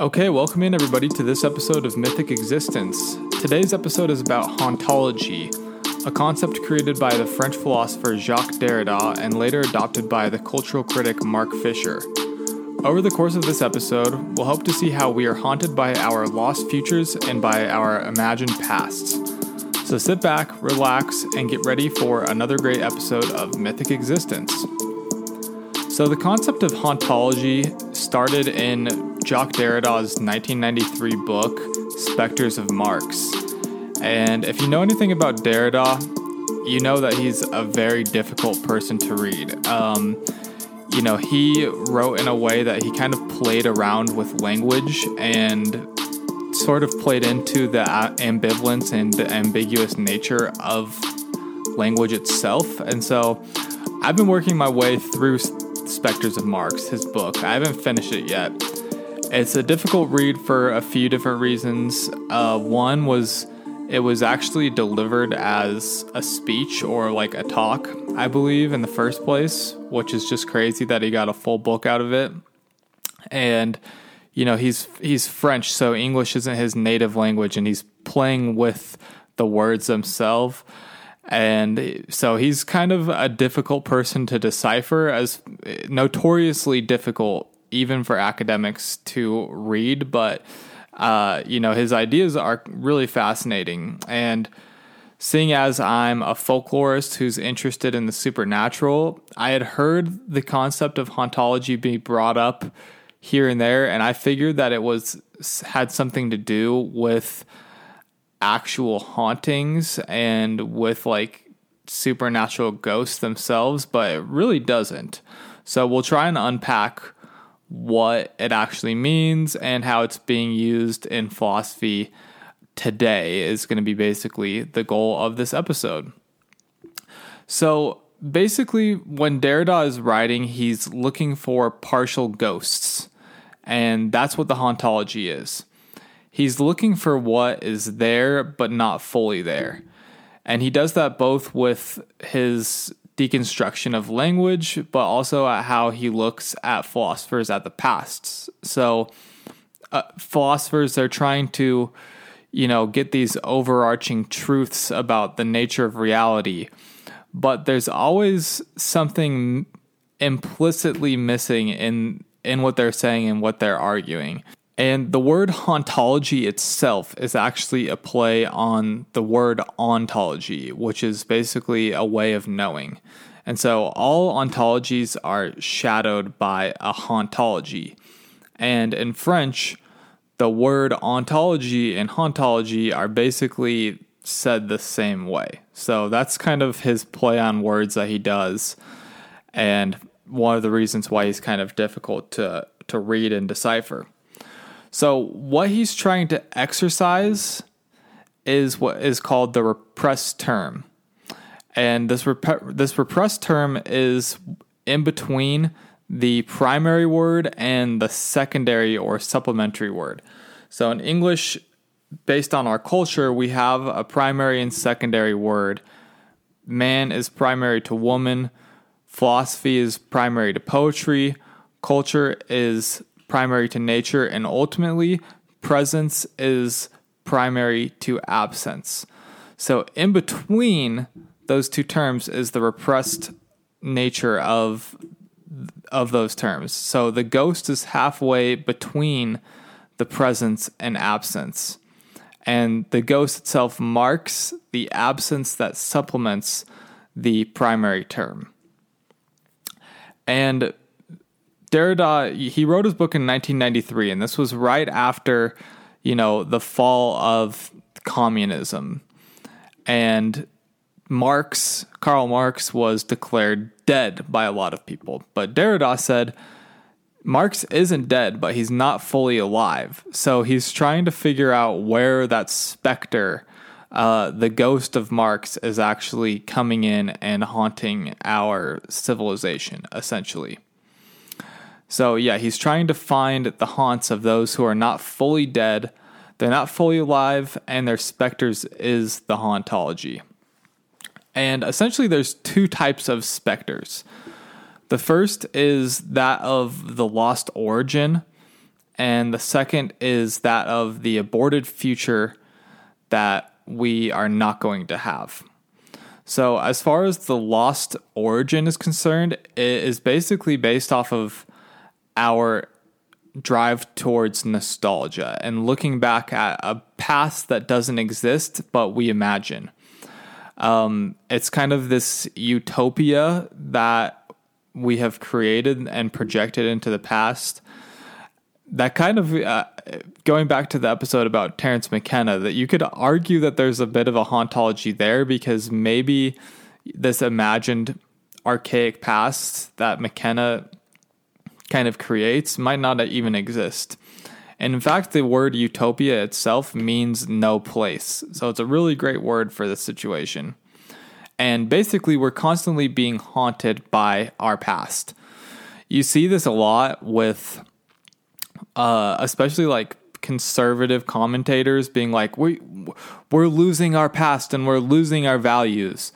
Okay, welcome in everybody to this episode of Mythic Existence. Today's episode is about hauntology, a concept created by the French philosopher Jacques Derrida and later adopted by the cultural critic Mark Fisher. Over the course of this episode, we'll hope to see how we are haunted by our lost futures and by our imagined pasts. So sit back, relax, and get ready for another great episode of Mythic Existence. So, the concept of hauntology started in Jacques Derrida's 1993 book, Spectres of Marx. And if you know anything about Derrida, you know that he's a very difficult person to read. Um, you know, he wrote in a way that he kind of played around with language and sort of played into the ambivalence and the ambiguous nature of language itself. And so I've been working my way through Spectres of Marx, his book. I haven't finished it yet. It's a difficult read for a few different reasons. Uh, one was it was actually delivered as a speech or like a talk, I believe, in the first place, which is just crazy that he got a full book out of it. And you know, he's he's French, so English isn't his native language, and he's playing with the words themselves. And so he's kind of a difficult person to decipher, as notoriously difficult even for academics to read, but uh, you know, his ideas are really fascinating. And seeing as I'm a folklorist who's interested in the supernatural, I had heard the concept of hauntology be brought up here and there, and I figured that it was had something to do with actual hauntings and with like supernatural ghosts themselves, but it really doesn't. So we'll try and unpack what it actually means and how it's being used in philosophy today is going to be basically the goal of this episode. So, basically, when Derrida is writing, he's looking for partial ghosts, and that's what the hauntology is. He's looking for what is there but not fully there. And he does that both with his deconstruction of language, but also at how he looks at philosophers at the past. So, uh, philosophers are trying to, you know, get these overarching truths about the nature of reality, but there's always something implicitly missing in in what they're saying and what they're arguing. And the word hauntology itself is actually a play on the word ontology, which is basically a way of knowing. And so all ontologies are shadowed by a hauntology. And in French, the word ontology and hauntology are basically said the same way. So that's kind of his play on words that he does. And one of the reasons why he's kind of difficult to, to read and decipher. So, what he's trying to exercise is what is called the repressed term. And this, rep- this repressed term is in between the primary word and the secondary or supplementary word. So, in English, based on our culture, we have a primary and secondary word. Man is primary to woman, philosophy is primary to poetry, culture is primary to nature, and ultimately, presence is primary to absence. So, in between those two terms is the repressed nature of of those terms. So, the ghost is halfway between the presence and absence. And the ghost itself marks the absence that supplements the primary term. And Derrida, he wrote his book in 1993, and this was right after, you know, the fall of communism. And Marx, Karl Marx, was declared dead by a lot of people. But Derrida said, Marx isn't dead, but he's not fully alive. So he's trying to figure out where that specter, uh, the ghost of Marx, is actually coming in and haunting our civilization, essentially. So, yeah, he's trying to find the haunts of those who are not fully dead, they're not fully alive, and their specters is the hauntology. And essentially, there's two types of specters. The first is that of the lost origin, and the second is that of the aborted future that we are not going to have. So, as far as the lost origin is concerned, it is basically based off of our drive towards nostalgia and looking back at a past that doesn't exist, but we imagine. Um, it's kind of this utopia that we have created and projected into the past that kind of uh, going back to the episode about Terence McKenna, that you could argue that there's a bit of a hauntology there because maybe this imagined archaic past that McKenna kind of creates might not even exist. And in fact, the word utopia itself means no place. So it's a really great word for this situation. And basically, we're constantly being haunted by our past. You see this a lot with uh, especially like conservative commentators being like, we we're losing our past and we're losing our values.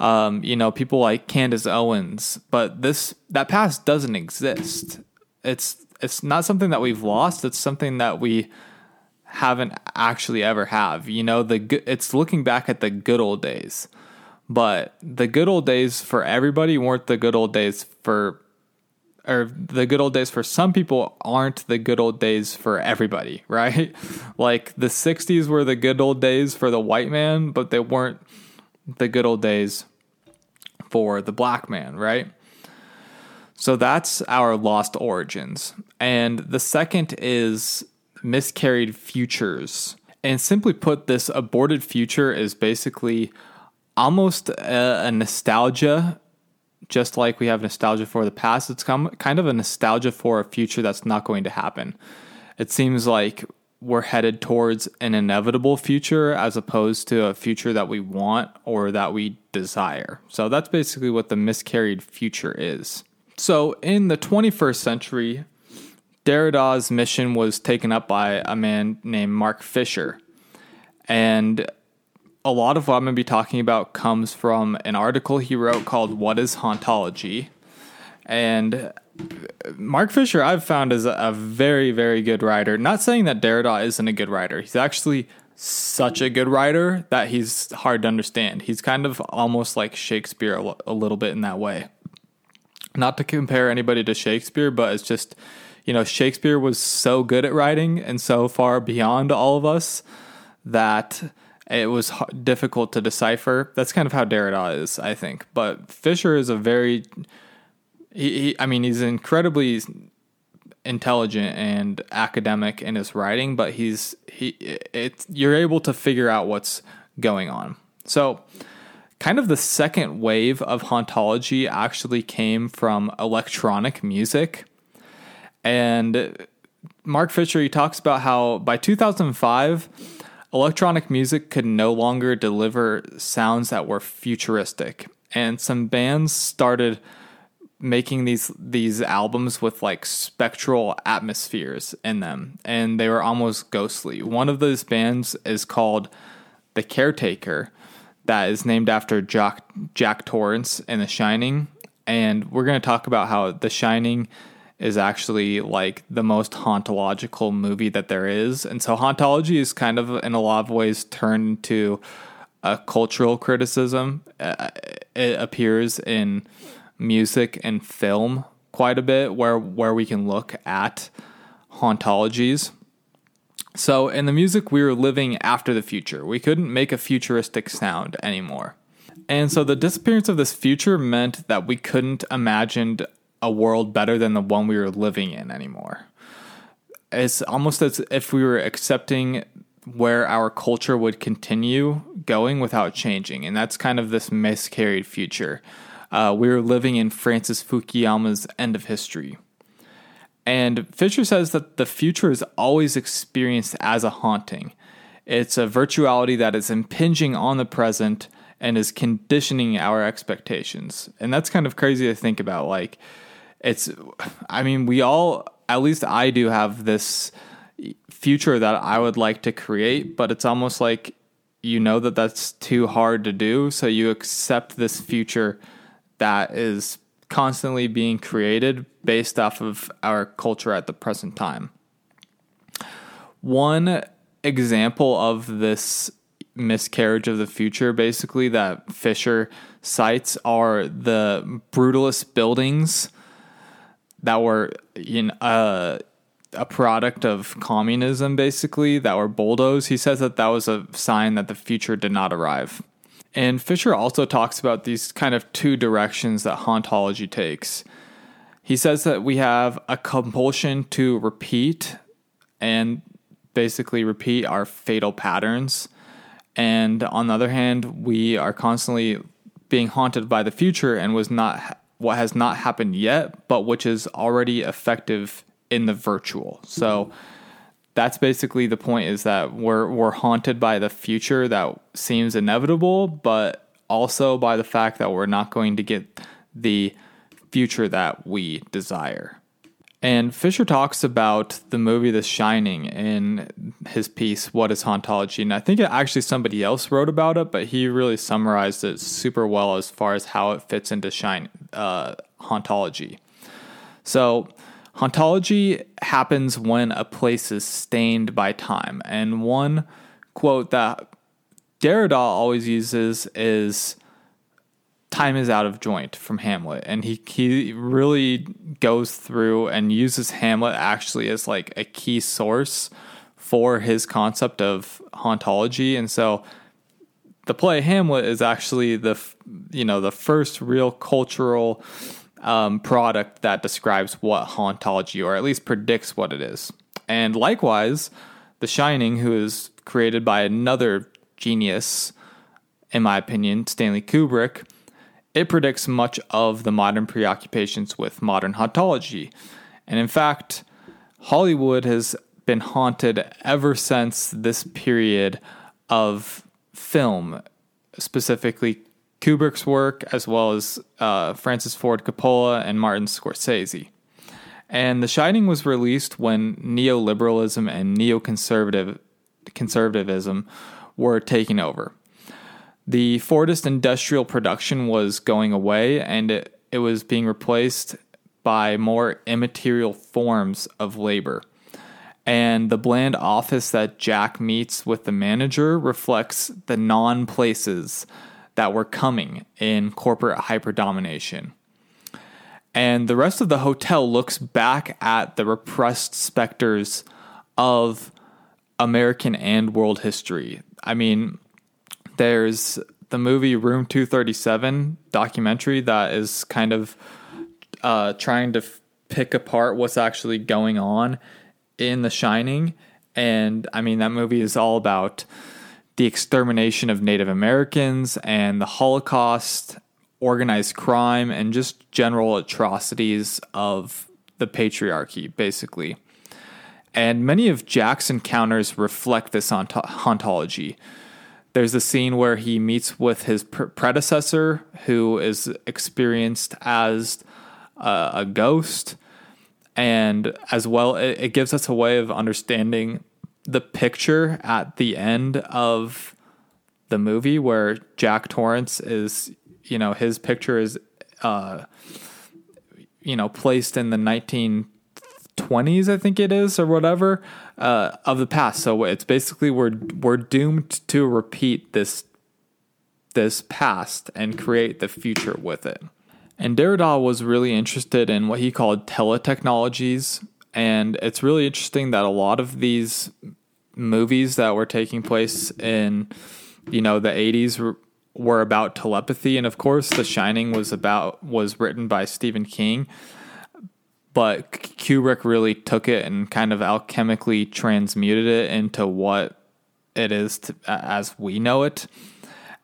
Um, you know, people like Candace Owens, but this that past doesn't exist. It's it's not something that we've lost. It's something that we haven't actually ever have. You know, the it's looking back at the good old days, but the good old days for everybody weren't the good old days for or the good old days for some people aren't the good old days for everybody, right? like the 60s were the good old days for the white man, but they weren't the good old days for the black man, right? So that's our lost origins. And the second is miscarried futures. And simply put, this aborted future is basically almost a, a nostalgia just like we have nostalgia for the past, it's kind of a nostalgia for a future that's not going to happen. It seems like we're headed towards an inevitable future as opposed to a future that we want or that we desire. So that's basically what the miscarried future is. So in the 21st century, Derrida's mission was taken up by a man named Mark Fisher. And a lot of what I'm going to be talking about comes from an article he wrote called What is Hauntology? And Mark Fisher, I've found, is a very, very good writer. Not saying that Derrida isn't a good writer. He's actually such a good writer that he's hard to understand. He's kind of almost like Shakespeare a little bit in that way. Not to compare anybody to Shakespeare, but it's just, you know, Shakespeare was so good at writing and so far beyond all of us that it was difficult to decipher. That's kind of how Derrida is, I think. But Fisher is a very, he, he, I mean, he's incredibly intelligent and academic in his writing, but he's he it you're able to figure out what's going on. So, kind of the second wave of hauntology actually came from electronic music. And Mark Fisher he talks about how by 2005 electronic music could no longer deliver sounds that were futuristic, and some bands started making these these albums with like spectral atmospheres in them and they were almost ghostly. One of those bands is called The Caretaker that is named after Jack Jack Torrance in The Shining and we're going to talk about how The Shining is actually like the most hauntological movie that there is. And so hauntology is kind of in a lot of ways turned to a cultural criticism. Uh, it appears in music and film quite a bit where where we can look at hauntologies. So in the music we were living after the future. We couldn't make a futuristic sound anymore. And so the disappearance of this future meant that we couldn't imagine a world better than the one we were living in anymore. It's almost as if we were accepting where our culture would continue going without changing. And that's kind of this miscarried future. Uh, we were living in Francis Fukuyama's end of history. And Fisher says that the future is always experienced as a haunting. It's a virtuality that is impinging on the present and is conditioning our expectations. And that's kind of crazy to think about. Like, it's i mean we all at least i do have this future that i would like to create but it's almost like you know that that's too hard to do so you accept this future that is constantly being created based off of our culture at the present time One example of this miscarriage of the future, basically, that Fisher cites are the brutalist buildings that were in uh, a product of communism, basically, that were bulldozed. He says that that was a sign that the future did not arrive. And Fisher also talks about these kind of two directions that hauntology takes. He says that we have a compulsion to repeat and basically repeat our fatal patterns. And on the other hand, we are constantly being haunted by the future and was not what has not happened yet, but which is already effective in the virtual. So that's basically the point is that we're we're haunted by the future that seems inevitable, but also by the fact that we're not going to get the future that we desire. And Fisher talks about the movie The Shining in his piece, What is Hauntology? And I think actually somebody else wrote about it, but he really summarized it super well as far as how it fits into shine, uh, hauntology. So, hauntology happens when a place is stained by time. And one quote that Derrida always uses is time is out of joint from Hamlet, and he he really goes through and uses Hamlet actually as like a key source for his concept of hauntology, and so the play Hamlet is actually the you know the first real cultural um, product that describes what hauntology or at least predicts what it is, and likewise, The Shining, who is created by another genius, in my opinion, Stanley Kubrick it predicts much of the modern preoccupations with modern hauntology. And in fact, Hollywood has been haunted ever since this period of film, specifically Kubrick's work, as well as uh, Francis Ford Coppola and Martin Scorsese. And The Shining was released when neoliberalism and neoconservative conservatism were taking over the Fordist industrial production was going away and it, it was being replaced by more immaterial forms of labor. And the bland office that Jack meets with the manager reflects the non places that were coming in corporate hyperdomination. And the rest of the hotel looks back at the repressed specters of American and world history. I mean, there's the movie Room 237 documentary that is kind of uh, trying to f- pick apart what's actually going on in The Shining. And I mean, that movie is all about the extermination of Native Americans and the Holocaust, organized crime, and just general atrocities of the patriarchy, basically. And many of Jack's encounters reflect this ontology. There's a scene where he meets with his pr- predecessor, who is experienced as uh, a ghost, and as well, it, it gives us a way of understanding the picture at the end of the movie where Jack Torrance is, you know, his picture is, uh, you know, placed in the 1920s, I think it is, or whatever uh, of the past. So it's basically we're we're doomed to repeat this this past and create the future with it. And Derrida was really interested in what he called teletechnologies, and it's really interesting that a lot of these movies that were taking place in you know the 80s were, about telepathy and of course the shining was about was written by stephen king but Kubrick really took it and kind of alchemically transmuted it into what it is to, as we know it.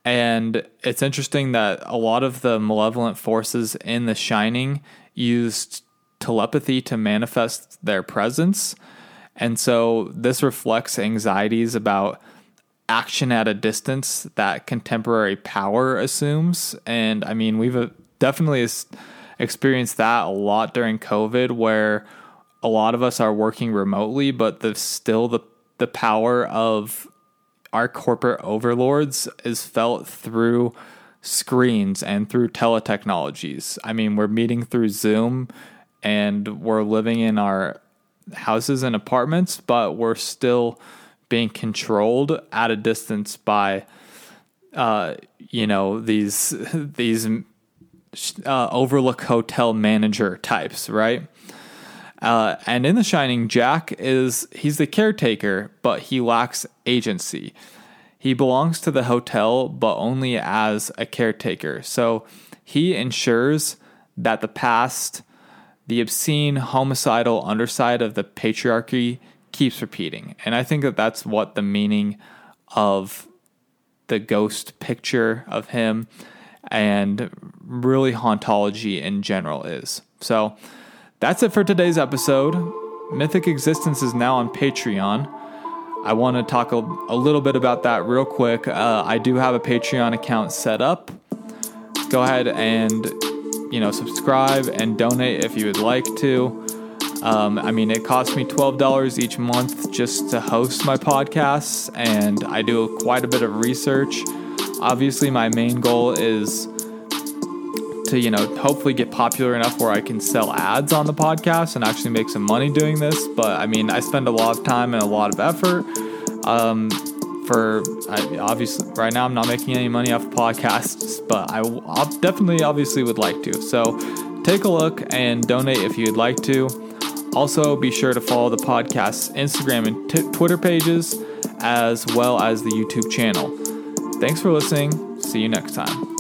And it's interesting that a lot of the malevolent forces in The Shining used telepathy to manifest their presence. And so this reflects anxieties about action at a distance that contemporary power assumes. And I mean, we've uh, definitely experienced that a lot during COVID, where a lot of us are working remotely, but the still the the power of our corporate overlords is felt through screens and through teletechnologies. I mean, we're meeting through Zoom and we're living in our houses and apartments, but we're still being controlled at a distance by, uh, you know, these these uh, Overlook Hotel manager types, right? Uh, and in The Shining, Jack is he's the caretaker, but he lacks agency. He belongs to the hotel, but only as a caretaker. So he ensures that the past, the obscene, homicidal underside of the patriarchy keeps repeating. And I think that that's what the meaning of the ghost picture of him and really hauntology in general is. So that's it for today's episode. Mythic Existence is now on Patreon. I want to talk a, a, little bit about that real quick. Uh, I do have a Patreon account set up. Go ahead and you know subscribe and donate if you would like to. Um, I mean, it costs me $12 each month just to host my podcasts, and I do quite a bit of research. Obviously, my main goal is to, you know, hopefully get popular enough where I can sell ads on the podcast and actually make some money doing this. But I mean, I spend a lot of time and a lot of effort. Um, for I, obviously, right now I'm not making any money off podcasts, but I I'll definitely, obviously, would like to. So take a look and donate if you'd like to. Also, be sure to follow the podcast's Instagram and t- Twitter pages, as well as the YouTube channel. Thanks for listening. See you next time.